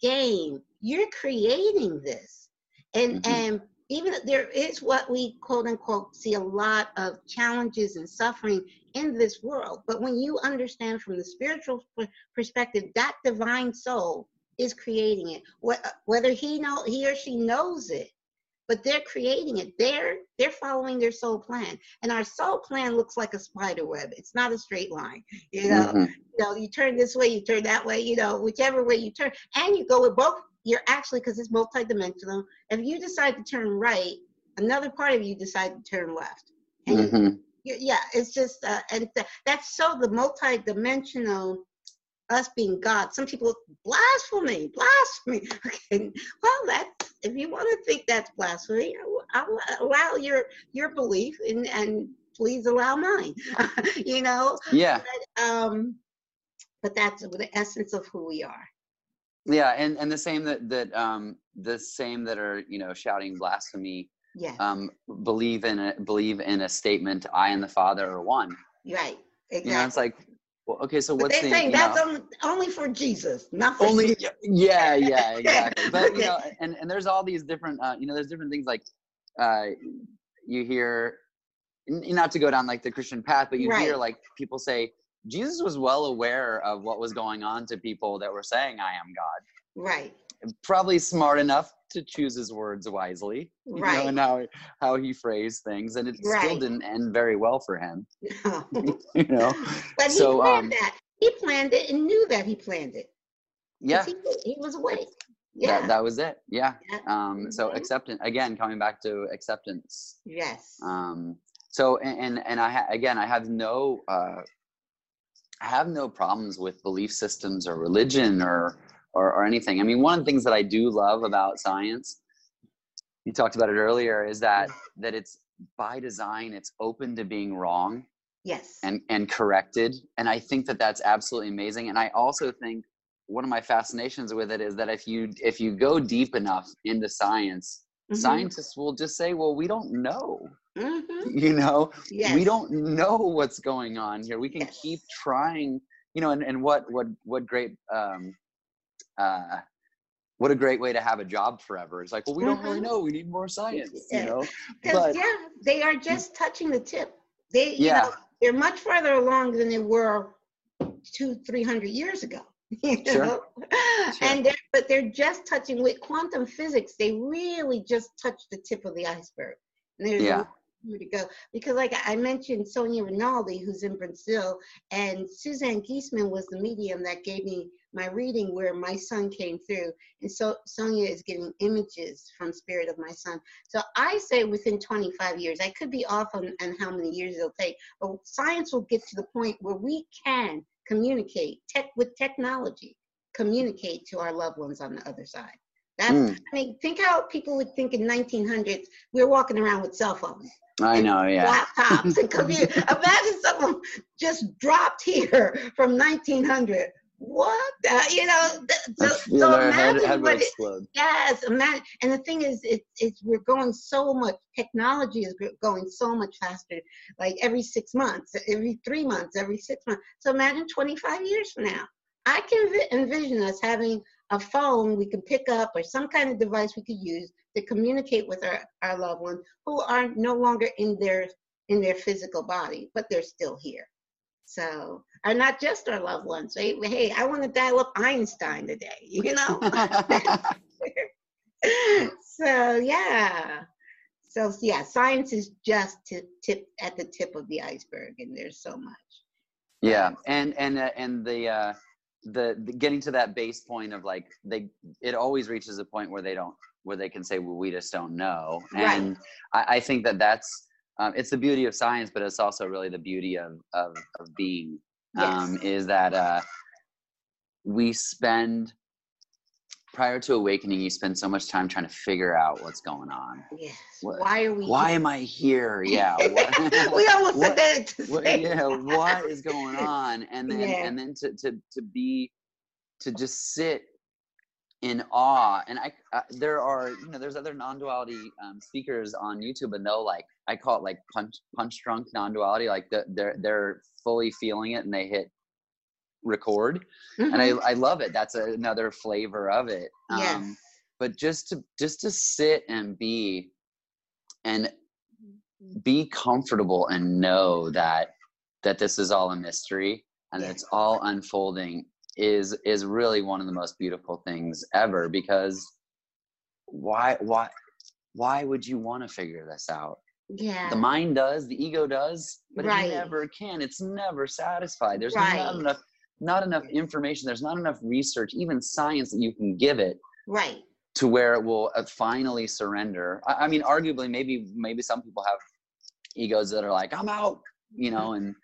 game. You're creating this. And mm-hmm. and even there is what we quote unquote see a lot of challenges and suffering in this world. But when you understand from the spiritual perspective, that divine soul is creating it. Whether he know he or she knows it but they're creating it they're they're following their soul plan and our soul plan looks like a spider web it's not a straight line you know mm-hmm. you know you turn this way you turn that way you know whichever way you turn and you go with both you're actually because it's multidimensional if you decide to turn right another part of you decide to turn left mm-hmm. you, yeah it's just uh, and th- that's so the multidimensional us being God. Some people blasphemy, blasphemy. [LAUGHS] Okay, well, that's if you want to think that's blasphemy, I'll allow your your belief and and please allow mine. [LAUGHS] you know. Yeah. But, um, but that's the essence of who we are. Yeah, and and the same that that um the same that are you know shouting blasphemy. Yeah. Um, believe in a believe in a statement. I and the Father are one. Right. Exactly. You know, it's like well, okay, so what's but they the, saying that's only, only for Jesus, not for only. You. Yeah, yeah, [LAUGHS] exactly. but you know, and and there's all these different, uh, you know, there's different things like, uh, you hear, not to go down like the Christian path, but you Right. hear like people say Jesus was well aware of what was going on to people that were saying, I am God. Right. Probably smart enough to choose his words wisely, you know, Right. and how, how he phrased things. And it still didn't end very well for him, but [LAUGHS] [LAUGHS] you know? But he So, planned um, that. He planned it and knew that he planned it. Yeah, He, he was awake. Yeah. that, that was it. Yeah. Yeah. Um, so Mhm. acceptance, again, coming back to acceptance. yes. Um, so, and, and, and I, ha- again, I have no, uh, have no problems with belief systems or religion or, or, or anything. I mean, one of the things that I do love about science, you talked about it earlier, is that, that it's by design, it's open to being wrong yes. and, and corrected. And I think that that's absolutely amazing. And I also think one of my fascinations with it is that if you, if you go deep enough into science, Mhm. scientists will just say, well, we don't know, Mhm. you know, Yes. we don't know what's going on here we can Yes. keep trying you know and, and what what what great um uh what a great way to have a job forever it's like well we don't really Mhm. know we need more science Yeah. you know but yeah, they are just touching the tip. They, you Yeah. know, they're much further along than they were two, three hundred years ago. [LAUGHS] You Sure. know? Sure. And they're, but they're just touching with quantum physics. They really just touch the tip of the iceberg. And there's Yeah. To go because, like I mentioned, Sonia Rinaldi, who's in Brazil, and Suzanne Giesemann was the medium that gave me my reading where my son came through. And so Sonia is getting images from Spirit of my son. So I say within 25 years, I could be off on, on how many years it'll take, but science will get to the point where we can communicate tech with technology, communicate to our loved ones on the other side. That's, Mm, I mean, think how people would think in 1900s, we were walking around with cell phones i know yeah laptops and [LAUGHS] computers. Imagine someone just dropped here from 1900. What? The, you know, th- so, so their head, imagine head what it, yes, imagine. And the thing is, it's, it's we're going so much, technology is going so much faster, like every six months, every three months, every six months. So imagine 25 years from now. I can envision us having a phone we can pick up or some kind of device we could use to communicate with our, our loved ones who are no longer in their in their physical body, but they're still here. So are not just our loved ones. Hey, hey, I want to dial up Einstein today, [LAUGHS] you know? [LAUGHS] [LAUGHS] so yeah. So yeah, science is just to tip at the tip of the iceberg, and there's so much. yeah and and uh, and the uh the, the getting to that base point of like they it always reaches a point where they don't where they can say well we just don't know Right. and I, I think that that's um, it's the beauty of science but it's also really the beauty of of, of being um, Yes. is that uh, we spend prior to awakening you spend so much time trying to figure out what's going on Yes. What- Why are we? why am i here [LAUGHS] yeah what, we almost what- said that what, yeah what is going on and then Yeah. and then to, to to be to just sit in awe and i uh, there are you know there's other non-duality um, speakers on youtube and they'll like i call it like punch punch drunk non-duality like the, they're they're fully feeling it and they hit record and Mhm. i i love it that's another flavor of it Um, but just to just to sit and be and be comfortable and know that that this is all a mystery and Yeah. it's all unfolding is is really one of the most beautiful things ever because why why why would you want to figure this out yeah. the mind does the ego does but Right. it never can it's never satisfied there's Right. not enough not enough information there's not enough research even science that you can give it right. to where it will uh, finally surrender. I, I mean, arguably, maybe maybe some people have egos that are like, "I'm out," you know, and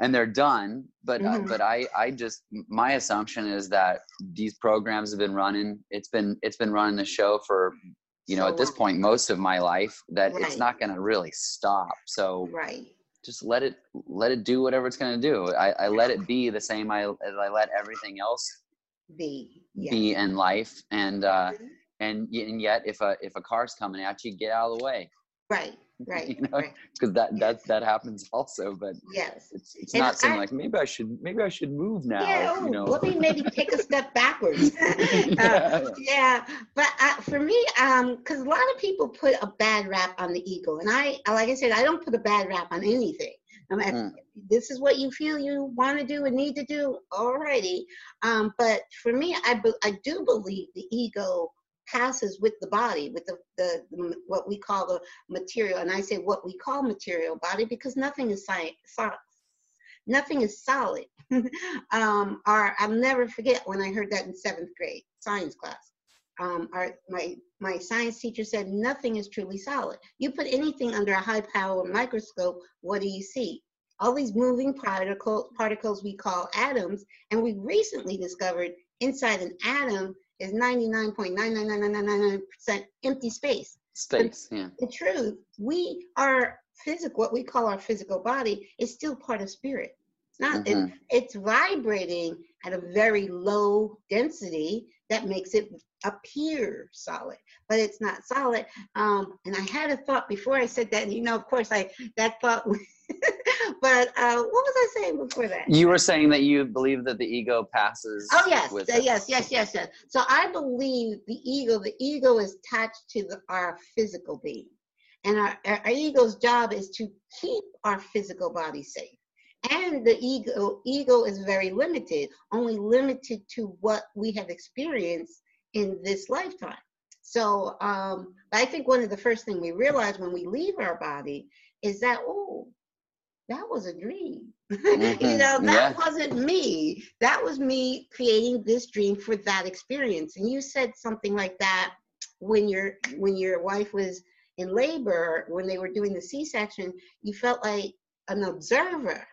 and they're done. But uh, Mhm. but I I just my assumption is that these programs have been running. It's been it's been running the show for you know So at this long. point most of my life that it's not going to really stop. So Right. Just let it let it do whatever it's going to do. I, I let it be the same I, as I let everything else Be. Yeah. be in life and uh Mhm. and and yet if a if a car's coming at you get out of the way Right. [LAUGHS] right you know because right. that that that happens also but yes it's it's and not saying like maybe i should maybe i should move now yeah, oh, you know let me maybe take a step backwards [LAUGHS] [LAUGHS] yeah, uh, yeah but uh, for me um because a lot of people put a bad rap on the ego and i like i said i don't put a bad rap on anything I mean, mm. this is what you feel you want to do and need to do. Alrighty, um, but for me, I I do believe the ego passes with the body, with the, the, the, what we call the material. And I say what we call material body because nothing is science, nothing is solid. [LAUGHS] um, our, I'll never forget when I heard that in seventh grade science class. Um, our, my my science teacher said nothing is truly solid. You put anything under a high power microscope, what do you see? All these moving particles, particles we call atoms, and we recently discovered inside an atom is 99.99999% empty space. Space, yeah. The truth, we are physical, what we call our physical body is still part of spirit. It's not, mm-hmm. it, it's vibrating at a very low density that makes it appear solid, but it's not solid. Um, and I had a thought before I said that, and you know, of course, I that thought [LAUGHS] but uh, what was I saying before that? You were saying that you believe that the ego passes. Oh yes, uh, yes, yes, yes, yes. So I believe the ego. The ego is attached to the, our physical being, and our, our, our ego's job is to keep our physical body safe. And the ego ego is very limited, only limited to what we have experienced in this lifetime. So um, I think one of the first things we realize when we leave our body is that oh that was a dream. [LAUGHS] Mm-hmm. you know, that yeah. wasn't me. That was me creating this dream for that experience. And you said something like that when your when your wife was in labor, when they were doing the C-section, you felt like an observer.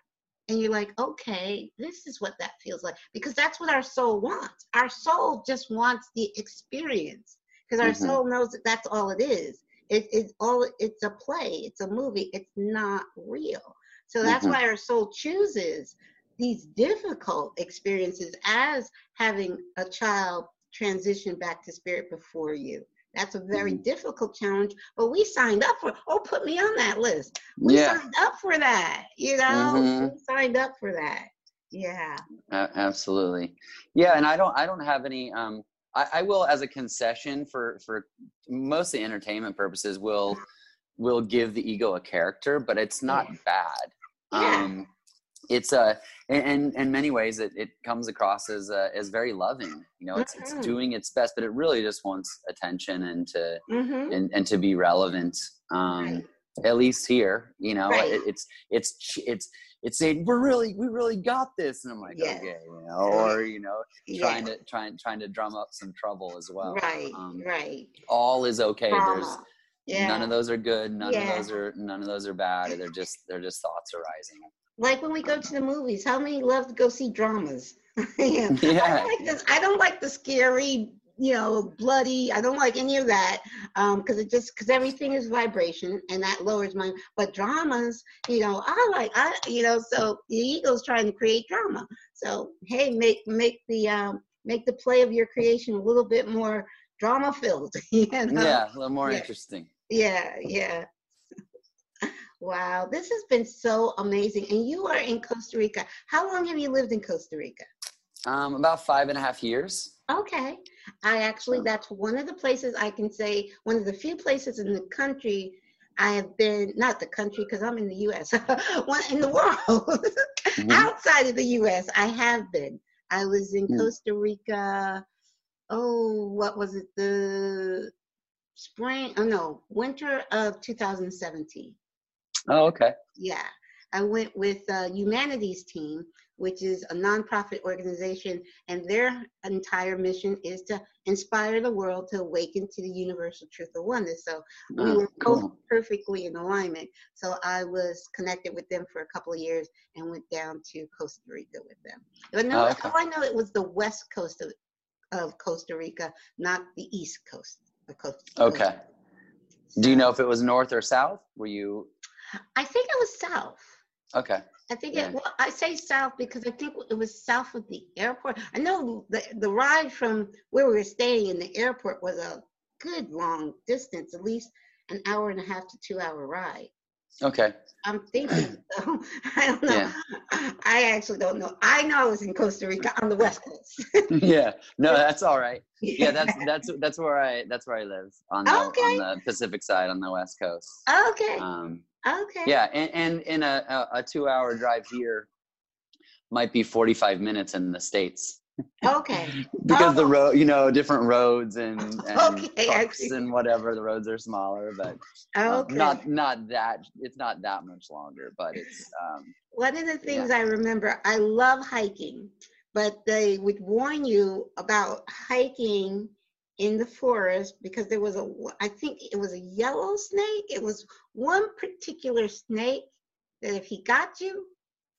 And you're like, okay, this is what that feels like. Because that's what our soul wants. Our soul just wants the experience. Because our mm-hmm. soul knows that that's all it is. It, it's all it's a play, it's a movie, it's not real. So that's mm-hmm. why our soul chooses these difficult experiences as having a child transition back to spirit before you. That's a very mm-hmm. difficult challenge, but we signed up for. Oh, put me on that list. We yeah. signed up for that. You know, mm-hmm. we signed up for that. Yeah. Uh, absolutely. Yeah, and I don't. I don't have any. Um, I, I will, as a concession for for mostly entertainment purposes, will will give the ego a character, but it's not yeah. bad. Yeah. Um, it's a uh, in in many ways it, it comes across as uh, as very loving you know it's, mm-hmm. it's doing its best but it really just wants attention and to mm-hmm. and, and to be relevant um right. at least here you know right. it, it's it's it's it's saying we're really we really got this and i'm like yeah. okay you know or you know trying yeah. to trying trying to drum up some trouble as well right um, right all is okay there's yeah. None of those are good. None yeah. of those are none of those are bad. They're just they're just thoughts arising. Like when we go to the movies, how many love to go see dramas? yeah. [LAUGHS] yeah. I don't like this. I don't like the scary, you know, bloody. I don't like any of that because um, it just because everything is vibration and that lowers my. But dramas, you know, I like I you know. So the ego's trying to create drama. So hey, make make the um, make the play of your creation a little bit more drama filled. [LAUGHS] You know? Yeah, a little more yeah. interesting. Yeah, yeah. [LAUGHS] wow, this has been so amazing. And you are in Costa Rica. How long have you lived in Costa Rica? Um, about five and a half years. Okay. I actually, that's one of the places I can say, one of the few places in the country I have been, not the country because I'm in the US, [LAUGHS] one in the world, [LAUGHS] mm-hmm. outside of the US, I have been. I was in mm. Costa Rica, oh, what was it, the spring, oh no, winter of 2017. Oh, okay. Yeah. I went with uh, Humanity's Team, which is a nonprofit organization, and their entire mission is to inspire the world to awaken to the universal truth of oneness. So we oh, were cool. perfectly in alignment. So I was connected with them for a couple of years and went down to Costa Rica with them. But no, oh, okay. I know it was the west coast of, of Costa Rica, not the east coast. Okay. Do you know if it was north or south? Were you? I think it was south. Okay. I think yeah. it. Well, I say south because I think it was south of the airport. I know the the ride from where we were staying in the airport was a good long distance, at least an hour and a half to two hour ride. Okay. I'm thinking. So, [LAUGHS] I don't know. Yeah. I actually don't know. I know I was in Costa Rica on the west coast. [LAUGHS] [LAUGHS] yeah. No, that's all right. Yeah, that's that's that's where I that's where I live on the okay. on the Pacific side on the west coast. Okay. Um. Okay. Yeah, and and in a a, a two hour drive here might be forty five minutes in the states. Okay. [LAUGHS] because oh. the road, you know, different roads and, [LAUGHS] and okay, and whatever. The roads are smaller, but um, okay. not not that. It's not that much longer, but it's. Um, One of the things yeah. I remember, I love hiking, but they would warn you about hiking in the forest because there was a. I think it was a yellow snake. It was one particular snake that if he got you,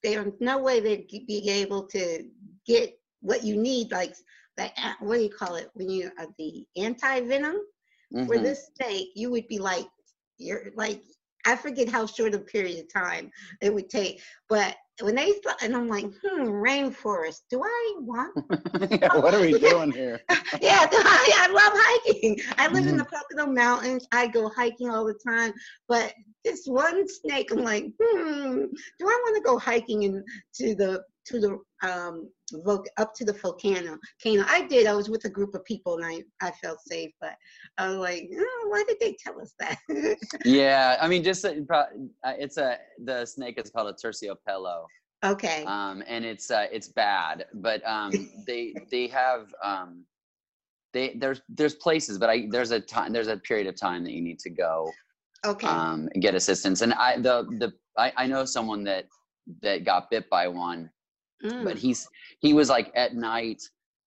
there's no way they'd be able to get what you need, like the what do you call it when you uh, the anti venom mm-hmm. for this snake, you would be like you're like I forget how short a period of time it would take, but when they and I'm like, hmm, rainforest. Do I want? [LAUGHS] yeah, what are we [LAUGHS] doing here? [LAUGHS] yeah, I, I, love hiking. I live mm-hmm. in the Pocono Mountains. I go hiking all the time. But this one snake, I'm like, hmm, do I want to go hiking into the to the um, up to the volcano. Volcano. I did. I was with a group of people, and I I felt safe. But I was like, oh, why did they tell us that? [LAUGHS] yeah, I mean, just uh, uh, it's a the snake is called a terciopelo. Okay. Um, and it's uh, it's bad, but um, [LAUGHS] they they have um, they there's there's places, but I there's a time there's a period of time that you need to go. Okay. Um, get assistance, and I the the I, I know someone that that got bit by one Mm. But he's he was like at night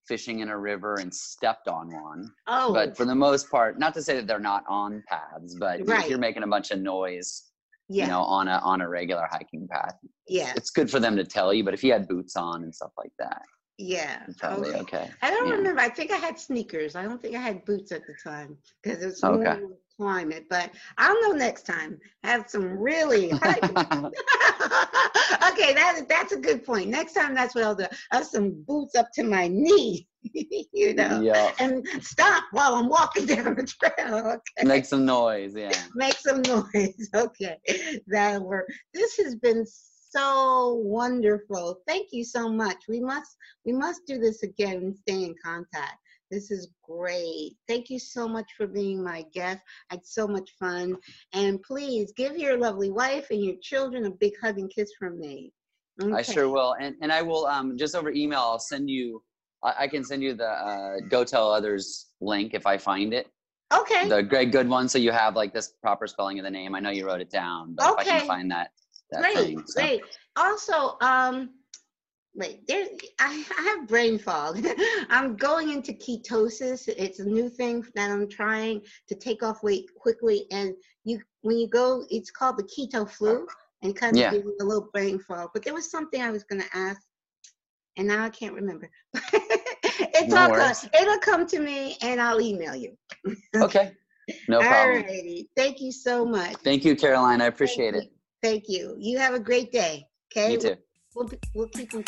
fishing in a river and stepped on one. Oh. But for the most part, not to say that they're not on paths, but right. if you're making a bunch of noise, yeah. you know, on a on a regular hiking path, yeah, it's good for them to tell you. But if you had boots on and stuff like that, yeah, probably okay. okay. I don't yeah. remember. I think I had sneakers. I don't think I had boots at the time because it was okay climate, but I'll know next time. Have some really [LAUGHS] [LAUGHS] okay, that that's a good point. Next time that's what I'll do. I have some boots up to my knee, [LAUGHS] you know, yeah. and stop while I'm walking down the trail. Okay. Make some noise, yeah. Make some noise. Okay. That'll work. This has been so wonderful. Thank you so much. We must we must do this again and stay in contact. This is great. Thank you so much for being my guest. I had so much fun. And please give your lovely wife and your children a big hug and kiss from me. Okay. I sure will. And, and I will, um, just over email, I'll send you, I, I can send you the uh, Go Tell Others link if I find it. Okay. The Greg Goode one. So you have like this proper spelling of the name. I know you wrote it down, but okay. if I can find that. that great, thing, so. great. Also, um, wait there I, I have brain fog. [LAUGHS] I'm going into ketosis. It's a new thing that i'm trying to take off weight quickly. And you when you go it's called the keto flu. And kind of yeah. gives a little brain fog. But there was something i was going to ask and now i can't remember. [LAUGHS] It's no all good it'll come to me and i'll email you. [LAUGHS] Okay. No problem. Alrighty. thank you so much. Thank you caroline. I appreciate thank it thank you. You have a great day. Okay? You too We'll, we'll keep in